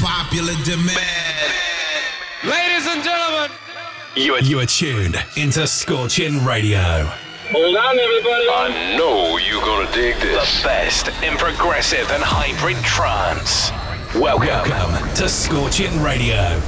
popular demand. Ladies and gentlemen, You are, you are tuned into Scorching Radio. Hold on, everybody. I know you're gonna dig this. The best in progressive and hybrid trance. Welcome, Welcome to Scorching Radio.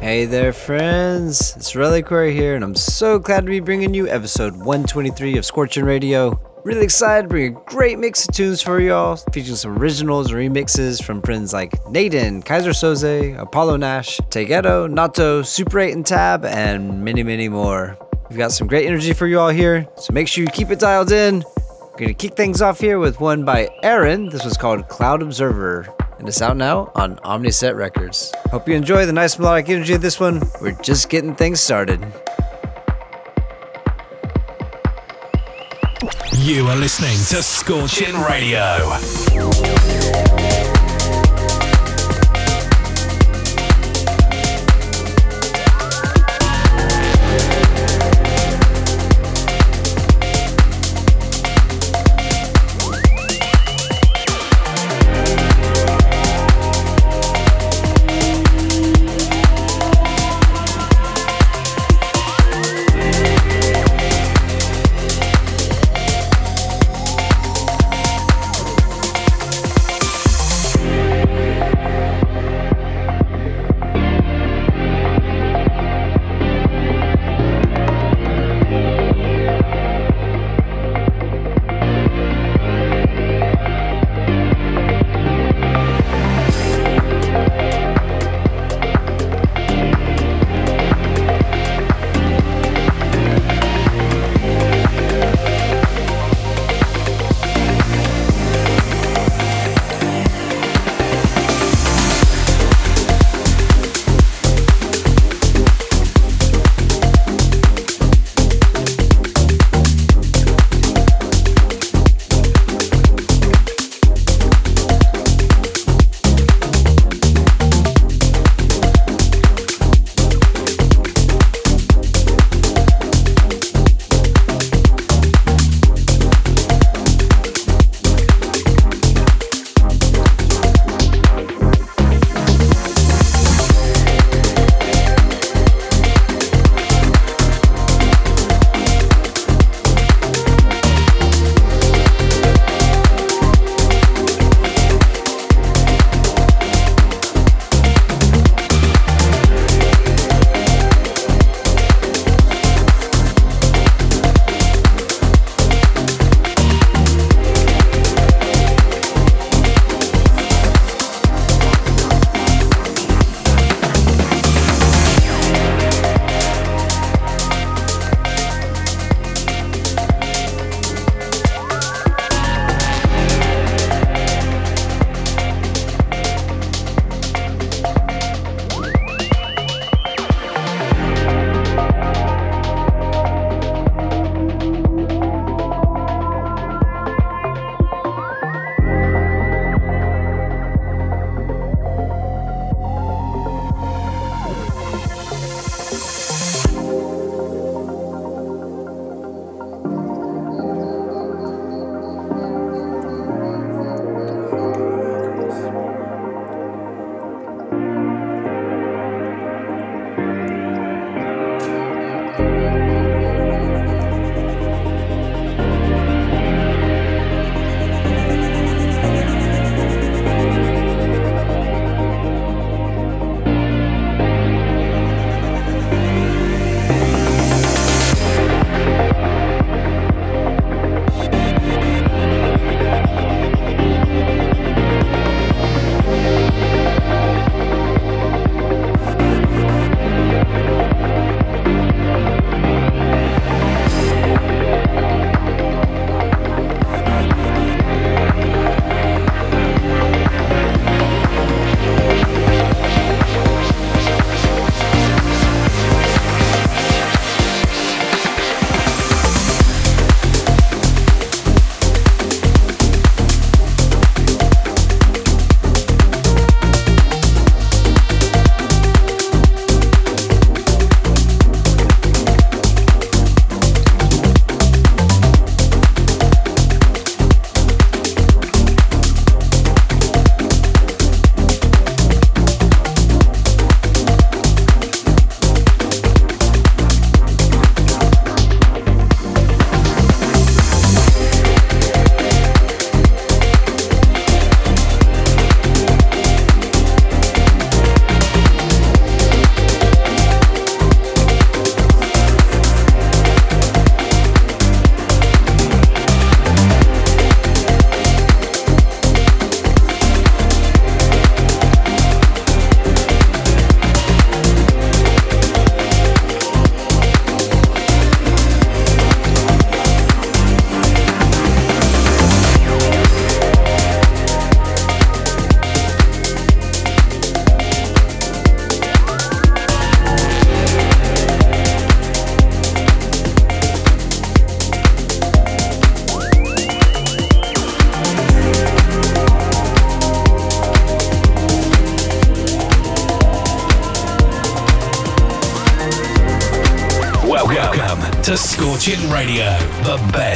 Hey there, friends. It's Reliquary here, and I'm so glad to be bringing you episode 123 of Scorching Radio. Really excited to bring a great mix of tunes for y'all, featuring some originals and remixes from friends like Naden, Kaiser Souzai, Apollo Nash, Tegeto, Nato, Super 8 and Tab, and many, many more. We've got some great energy for you all here, so make sure you keep it dialed in. We're gonna kick things off here with one by Aaron. This was called Cloud Observer, and it's out now on Omniset Records. Hope you enjoy the nice melodic energy of this one. We're just getting things started. You are listening to Scorching Radio.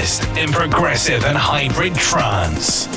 Best in progressive and hybrid trance.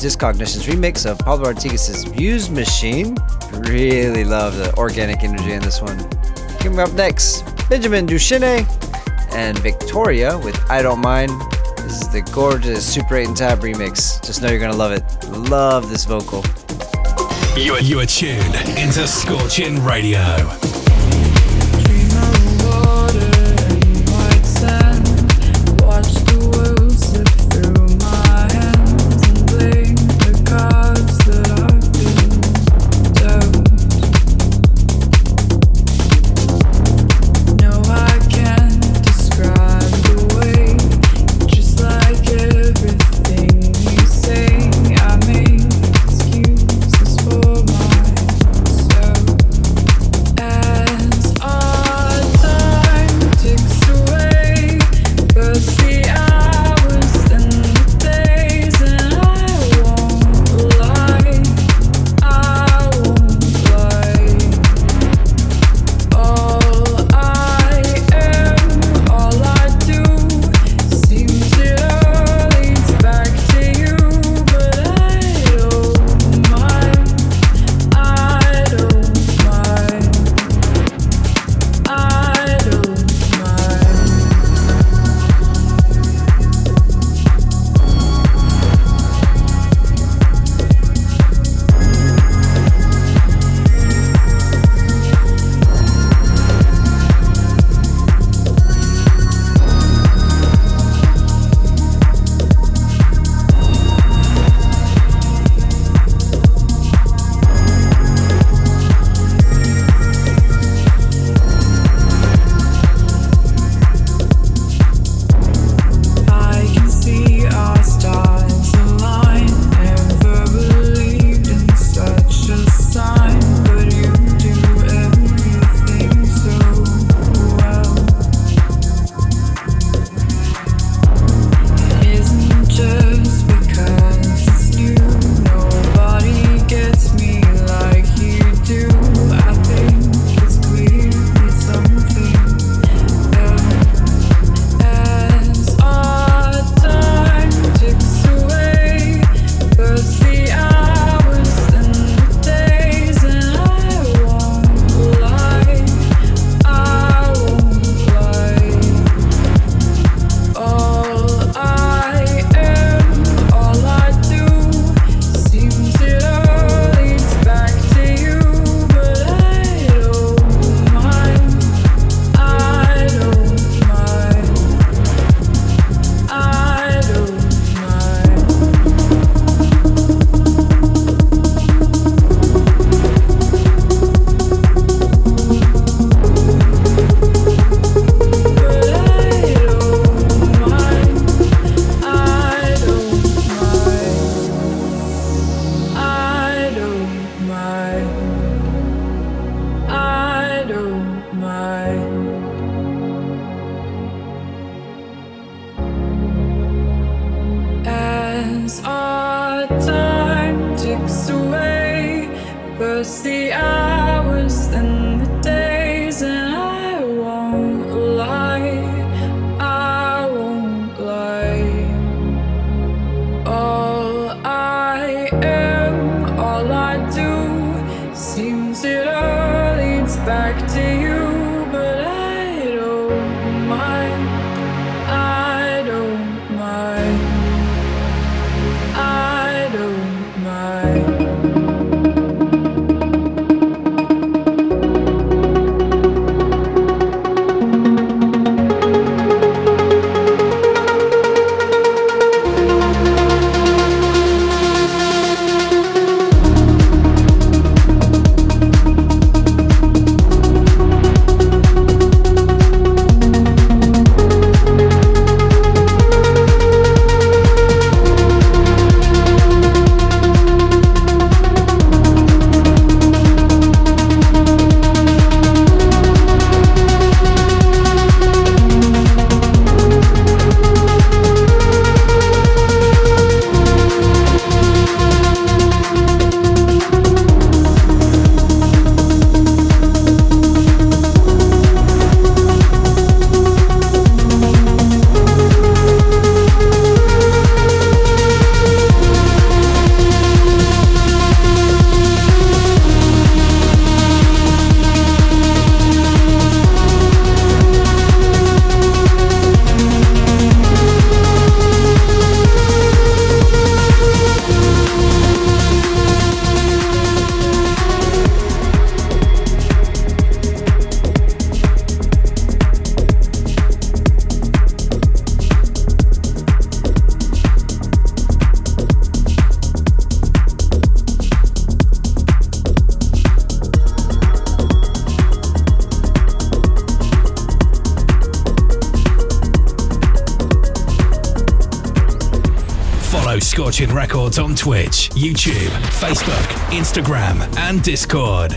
Discognition's remix of Pablo Artigas' Muse Machine. Really love the organic energy in this one. Coming up next, Benjamin Duchenne and Victoria with I Don't Mind. This is the gorgeous Super 8 and Tab remix. Just know you're gonna love it. Love this vocal. You are, you are tuned into Scorching Radio. On Twitch, YouTube, Facebook, Instagram, and Discord.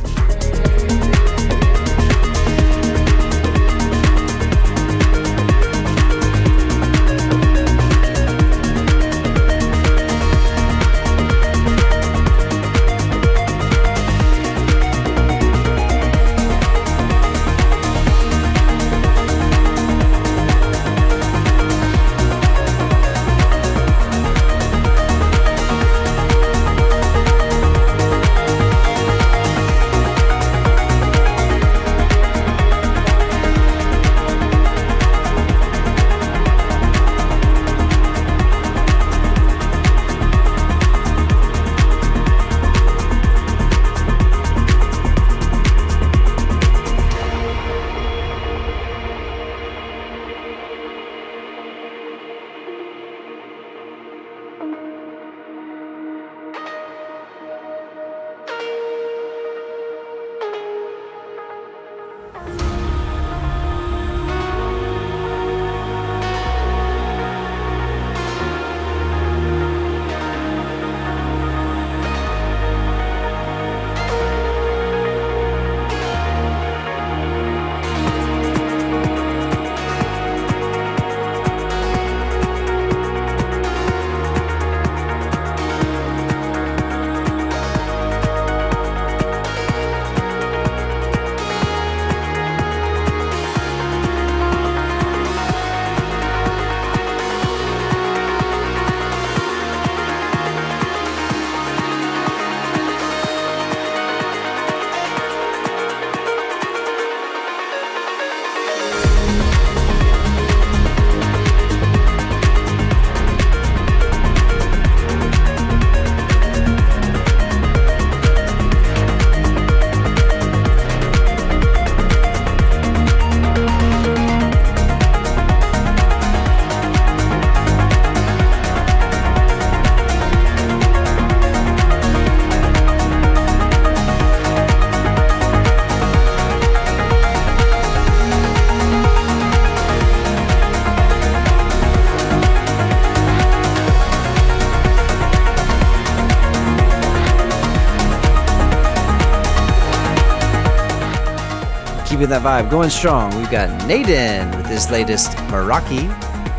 keeping that vibe going strong. We've got Naden with his latest Meraki.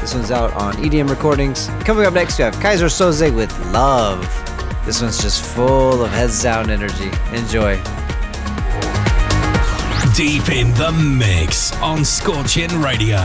This one's out on EDM Recordings. Coming up next, we have Kaiser Souzai with Love. This one's just full of heads down energy. Enjoy. Deep in the mix on Scorching Radio.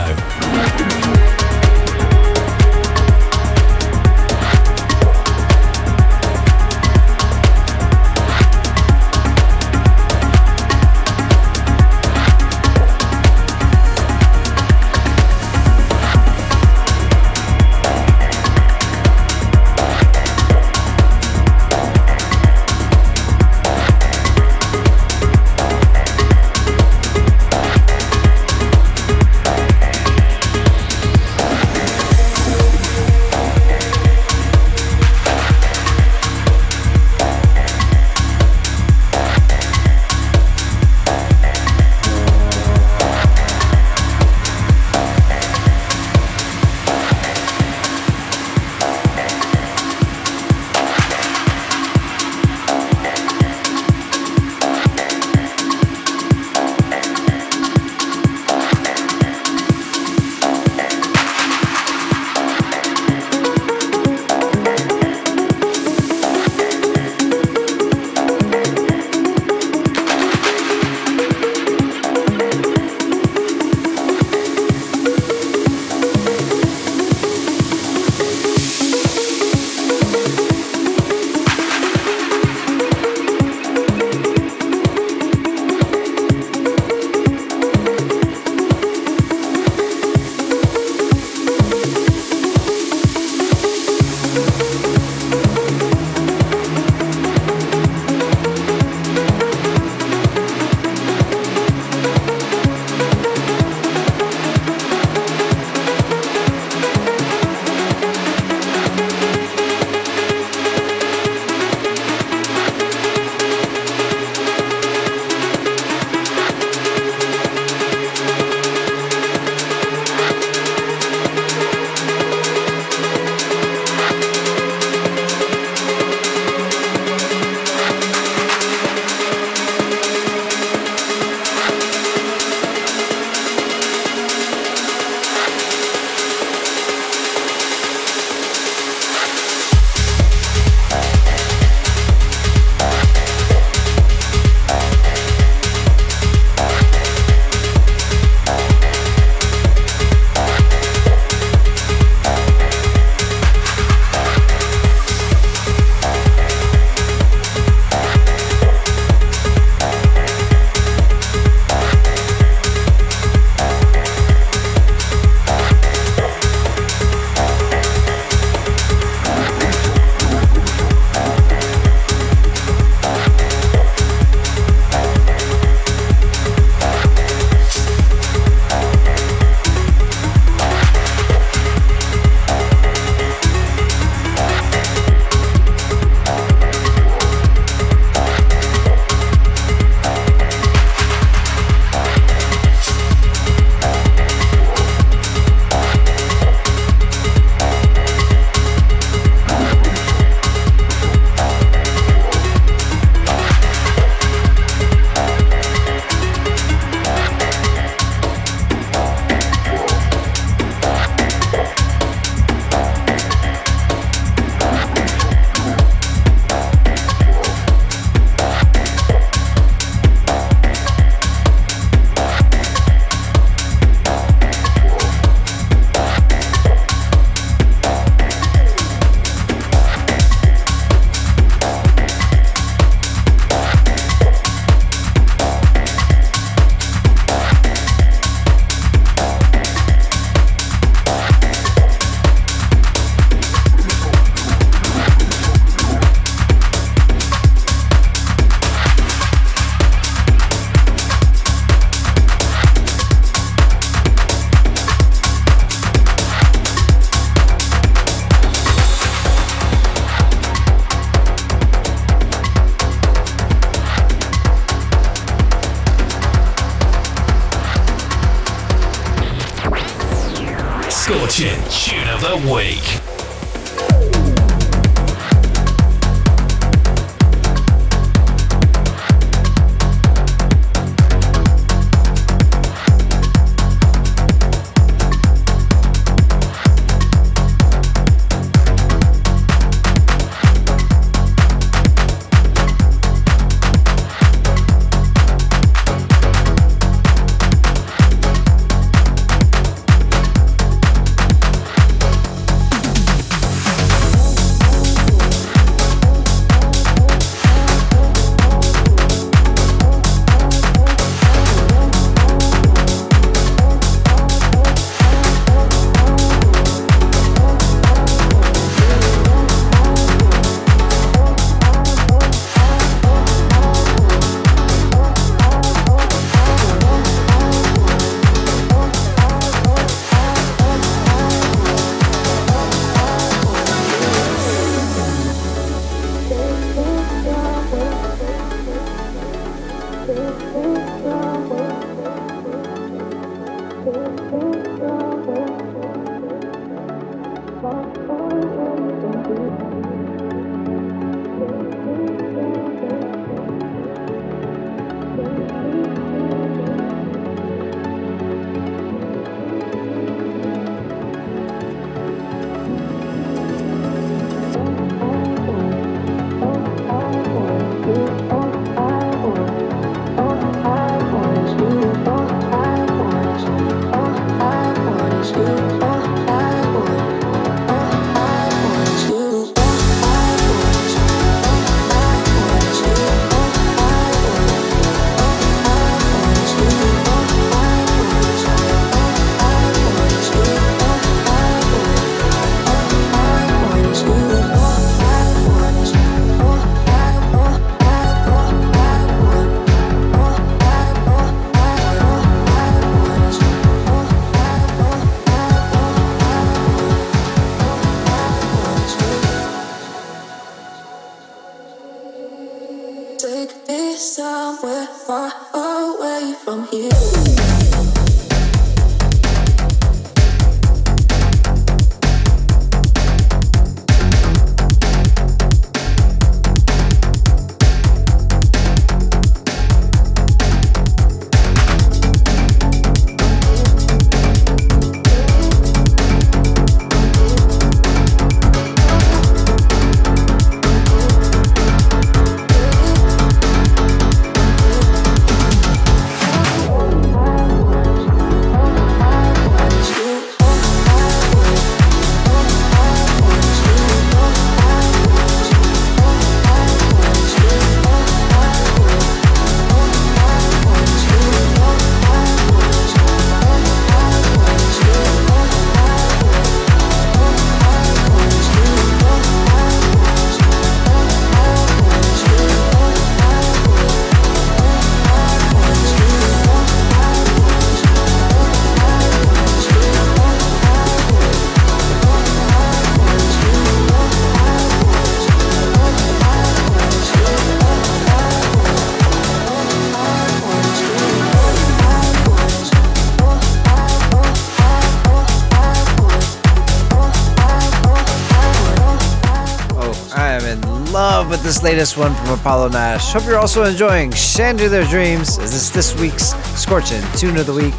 This latest one from Apollo Nash. Hope you're also enjoying Chandelier Dreams as this this week's Scorching Tune of the Week.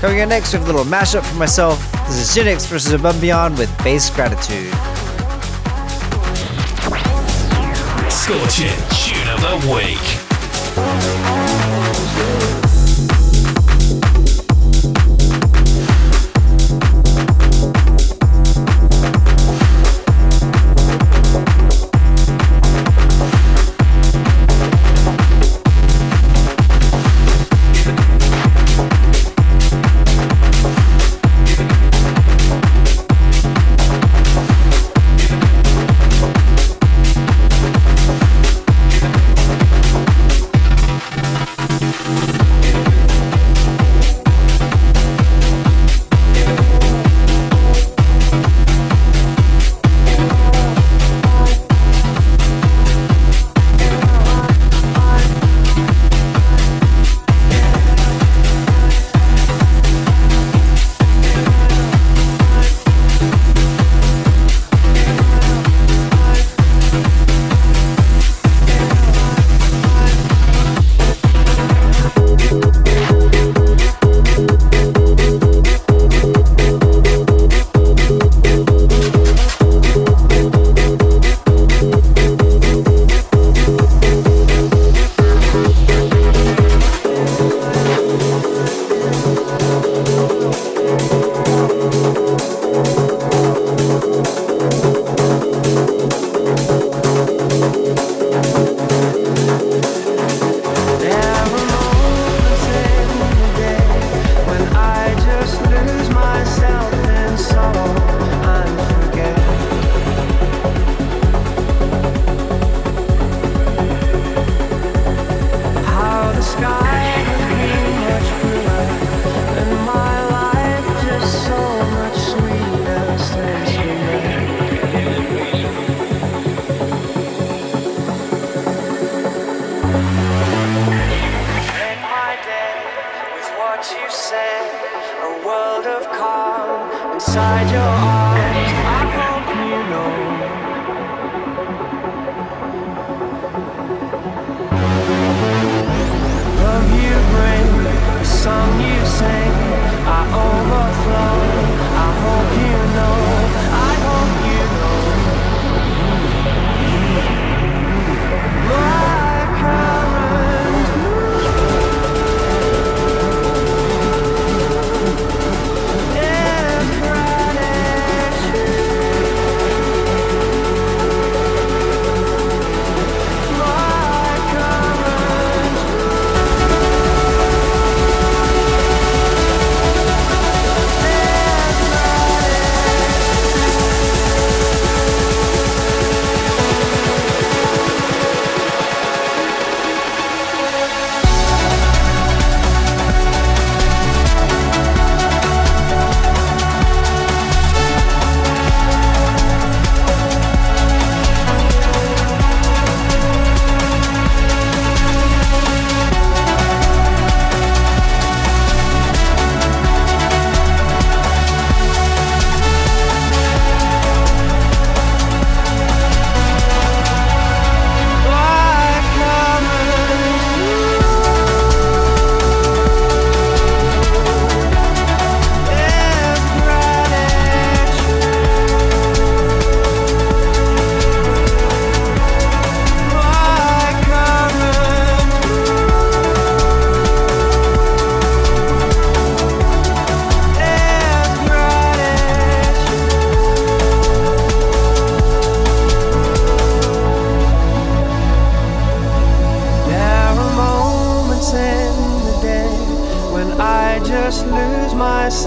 Coming in next, we have a little mashup for myself. This is Genix versus Above Beyond with Bass Gratitude. Scorching Tune of the Week.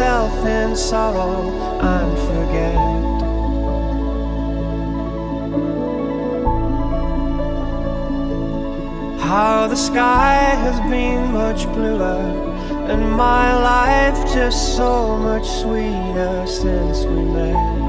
Myself in sorrow and forget. How the sky has been much bluer, and my life just so much sweeter since we met.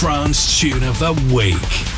Trance Tune of the Week.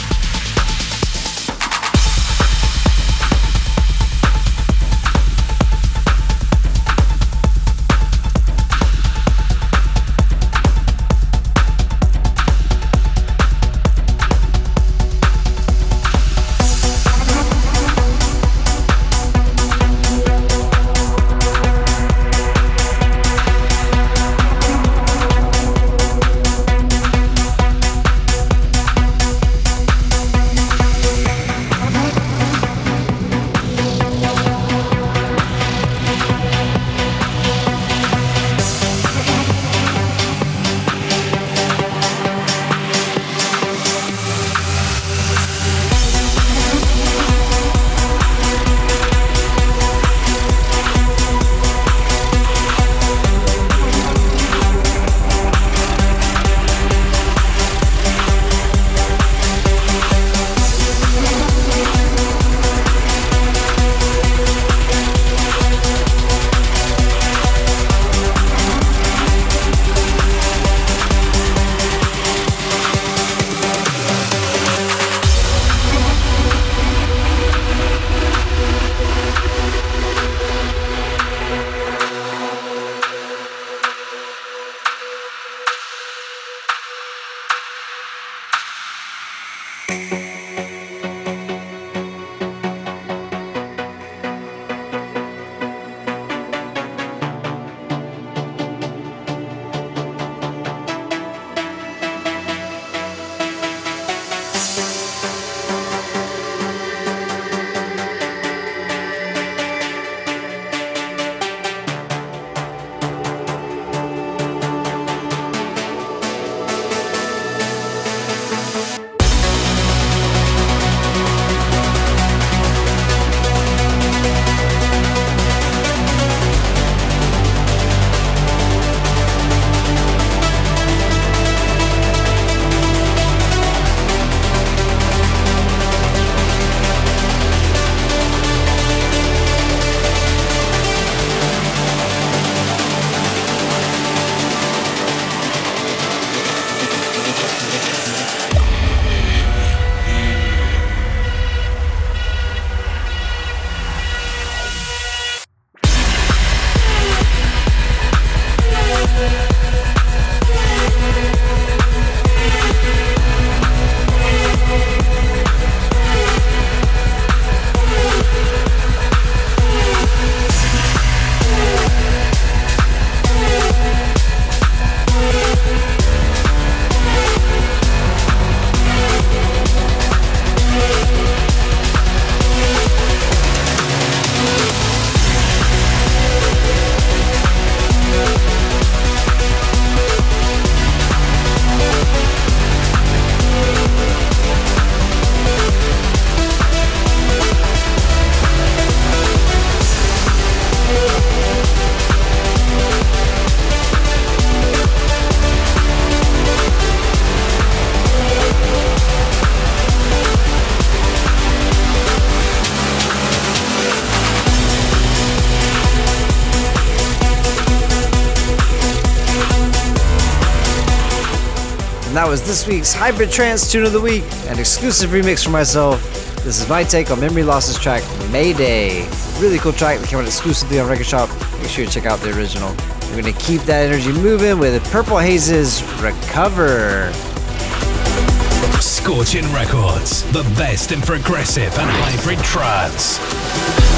Was this week's Hybrid Trance Tune of the Week, an exclusive remix for myself. This is my take on Memory Losses track Mayday. Really cool track that came out exclusively on Record Shop. Make sure you check out the original. We're gonna keep that energy moving with Purple Haze's Recover. Scorching Records, the best in progressive and hybrid trance.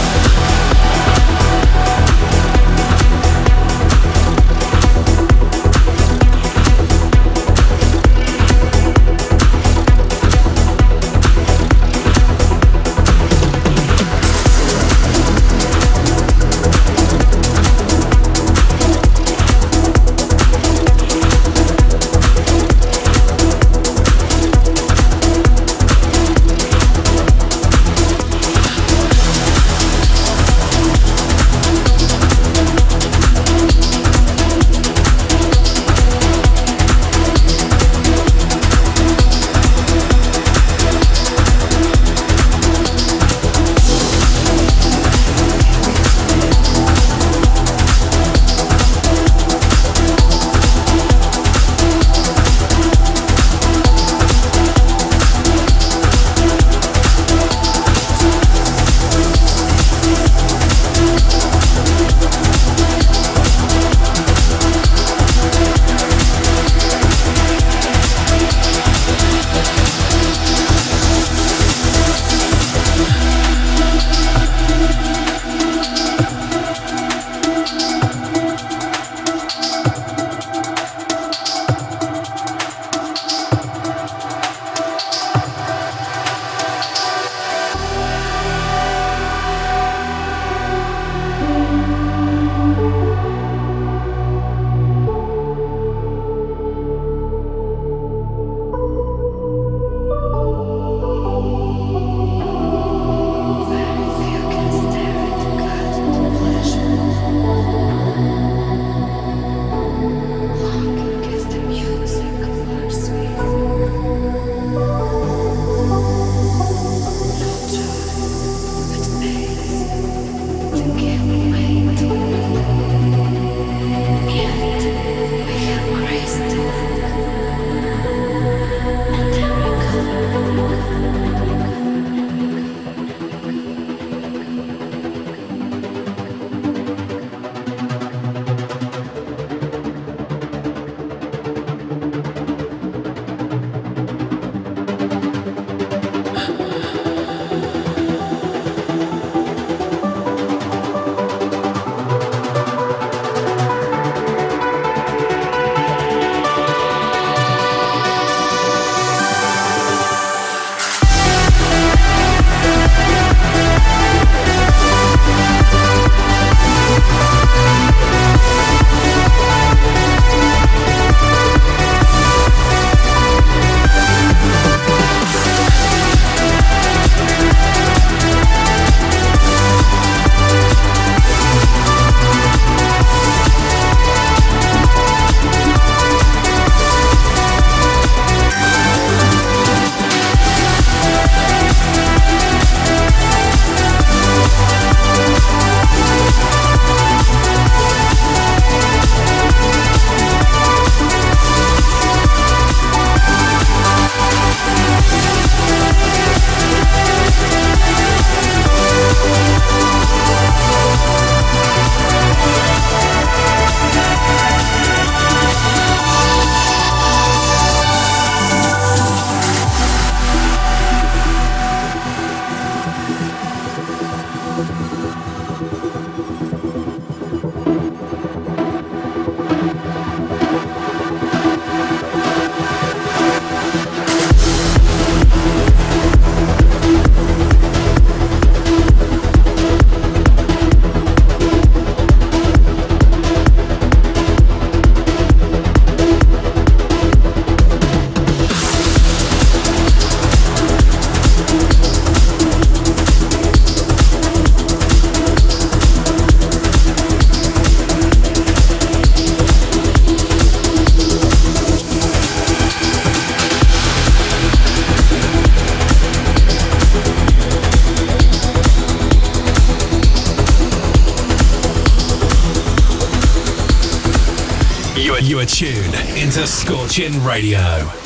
Are tuned into Scorching Radio.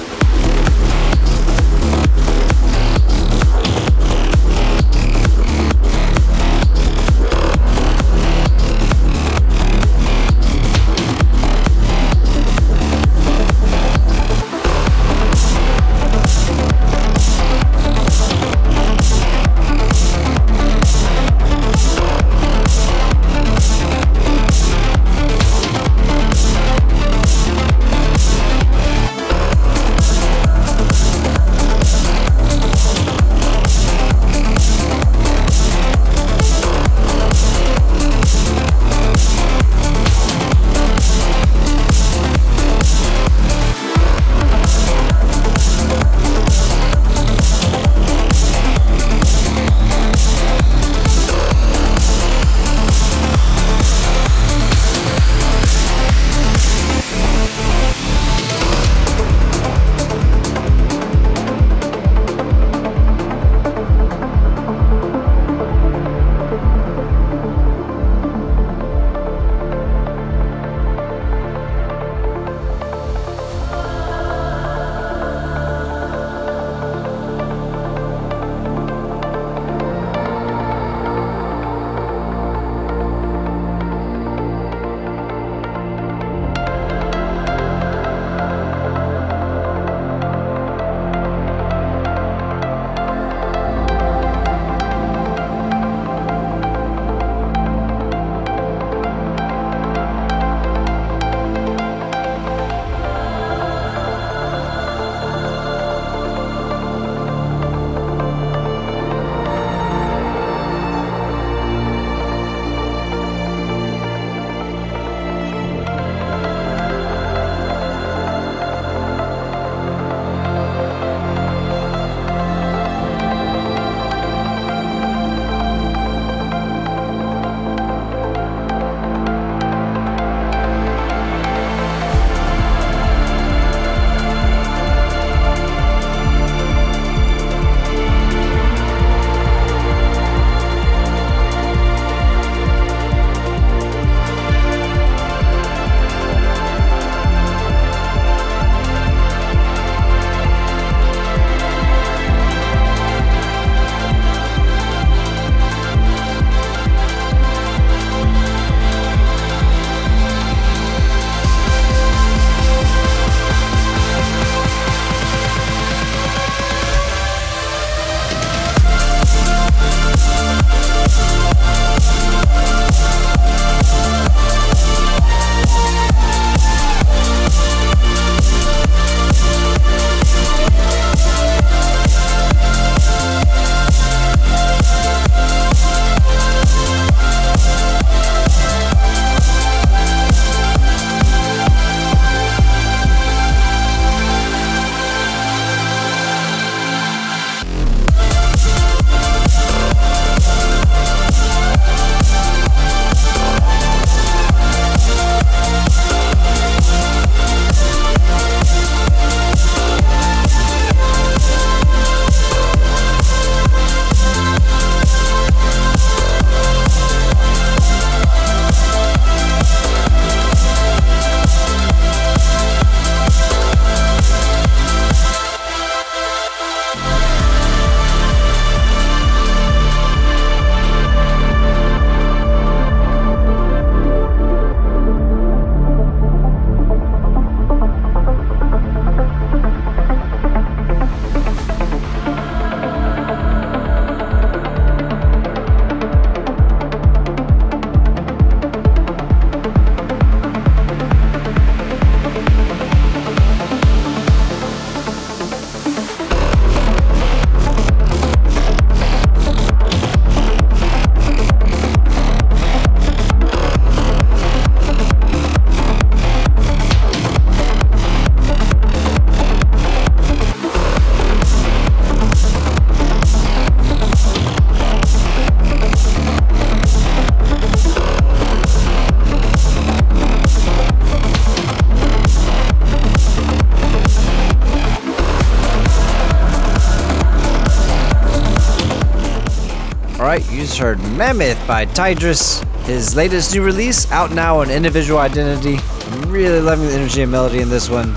Heard Mammoth by Tidris. his latest new release, out now on Individual Identity. I'm really loving the energy and melody in this one.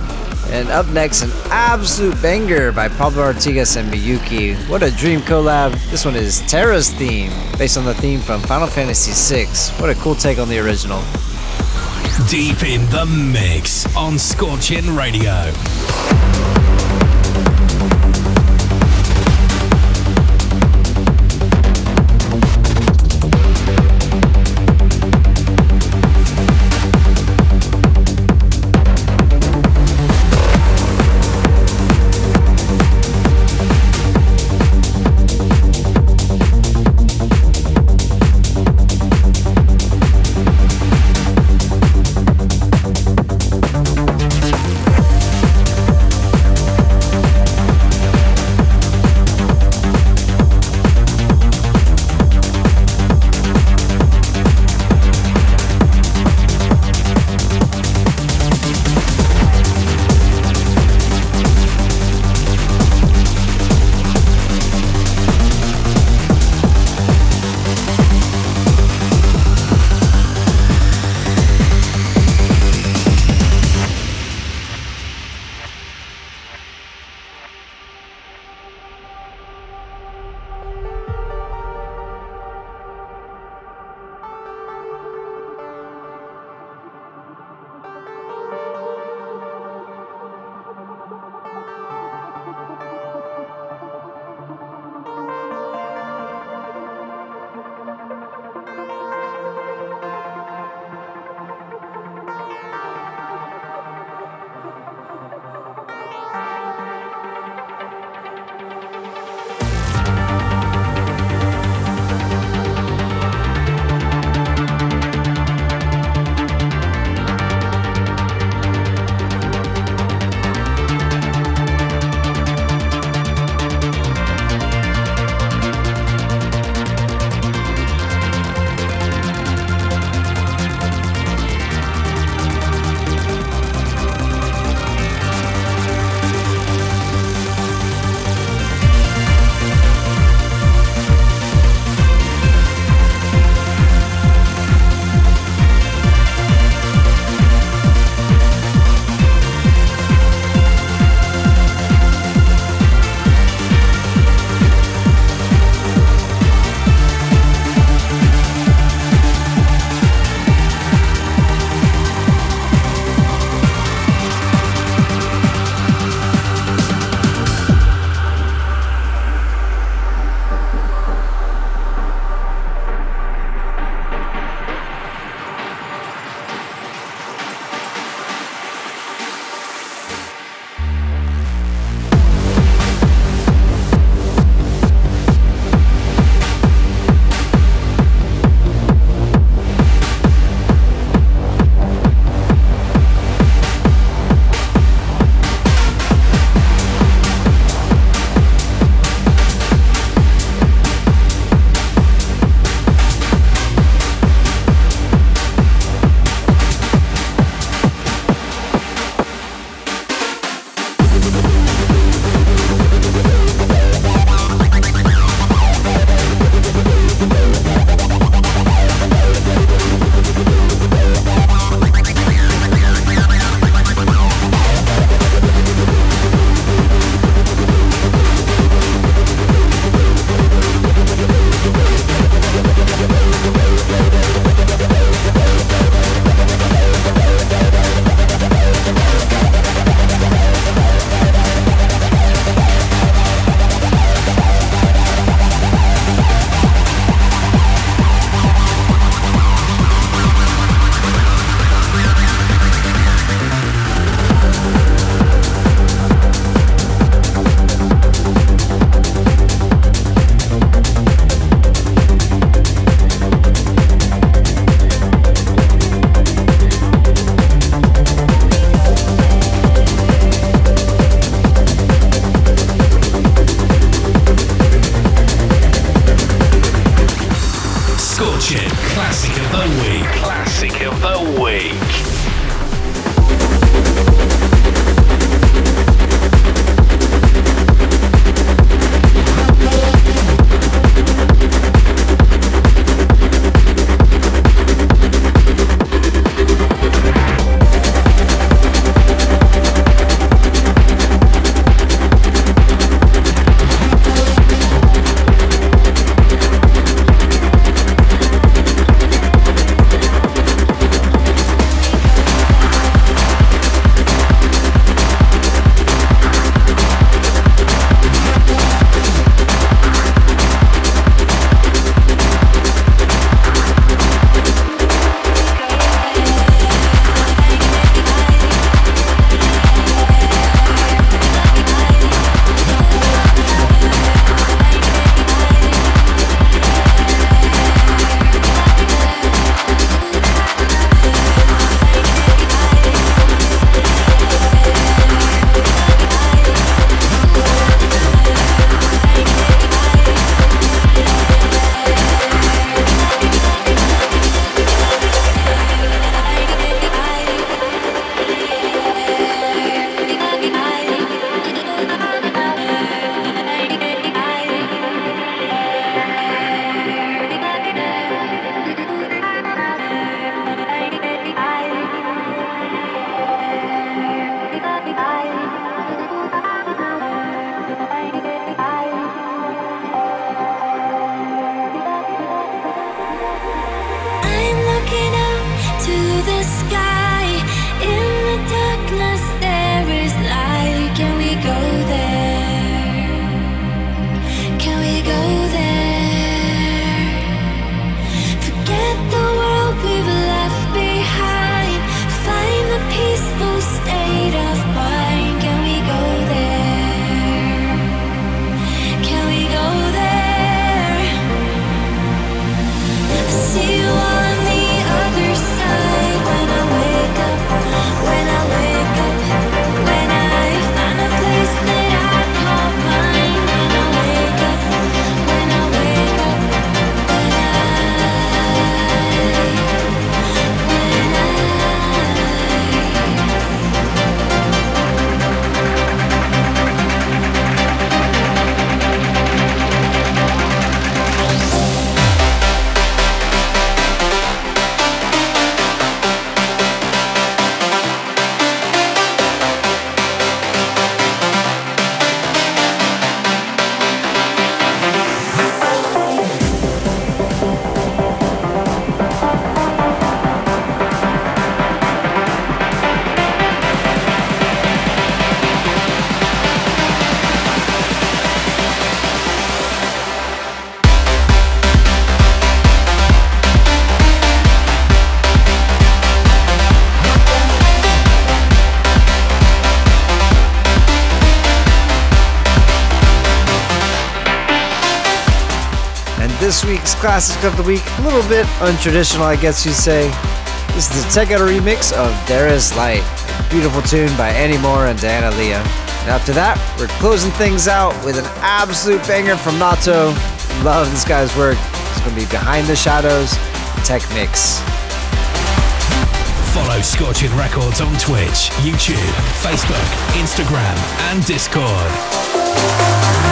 And up next, an absolute banger by Pablo Artigas and Miyuki. What a dream collab. This one is Terra's theme, based on the theme from Final Fantasy VI. What a cool take on the original. Deep in the mix on Scorching Radio. This week's Classic of the Week. A little bit untraditional, I guess you'd say. This is the Tech Out remix of There Is Light, beautiful tune by Andy Moor and Diana Leah. And after that, we're closing things out with an absolute banger from Nato. Love this guy's work. It's going to be Behind the Shadows, Tech Mix. Follow Scorching Records on Twitch, YouTube, Facebook, Instagram, and Discord.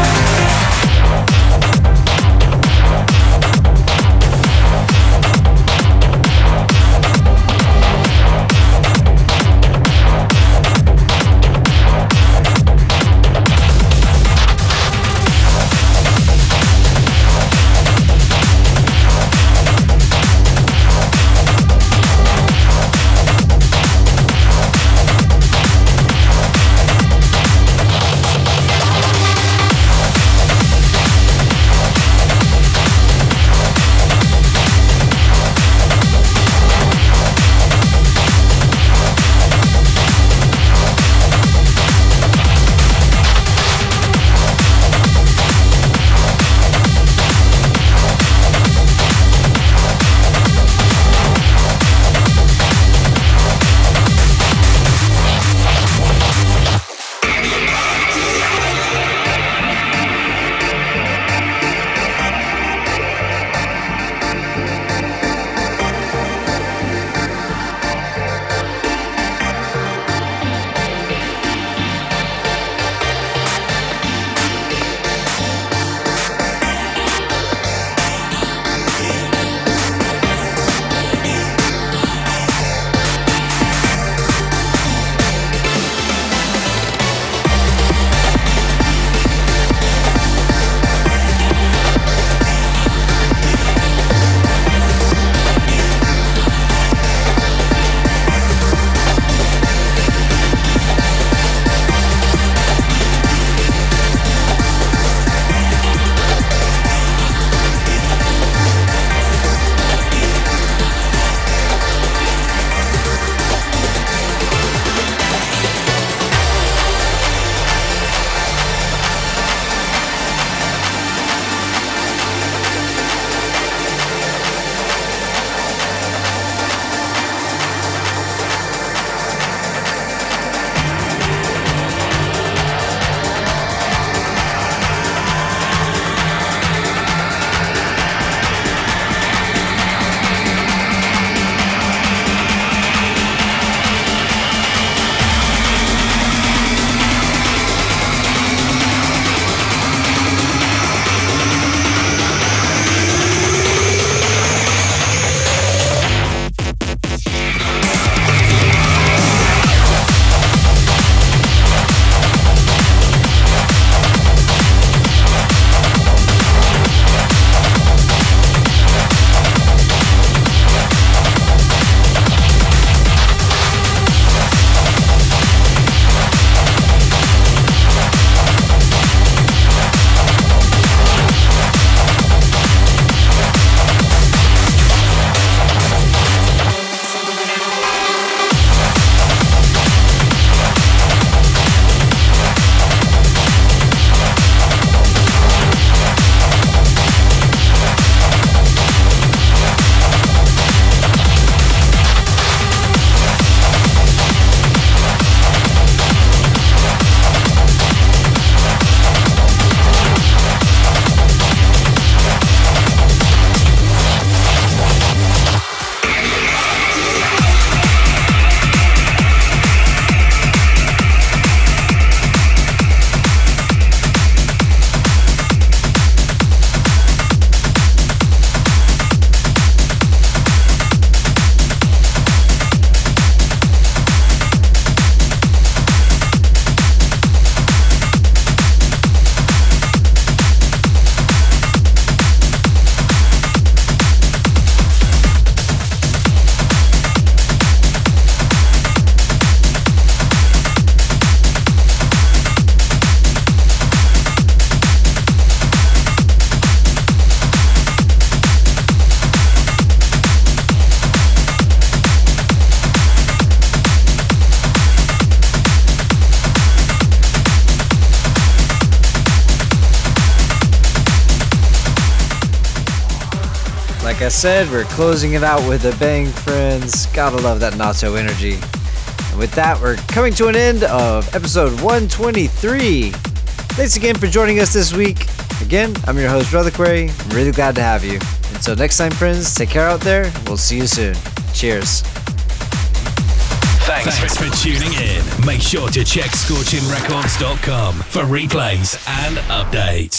Said, we're closing it out with a bang, friends. Gotta love that Nato energy. And with that, we're coming to an end of episode 123. Thanks again for joining us this week. Again, I'm your host, Reliquary. I'm really glad to have you. Until next time, friends, take care out there. We'll see you soon. Cheers. Thanks, Thanks for tuning in. Make sure to check scorchingrecords.com for replays and updates.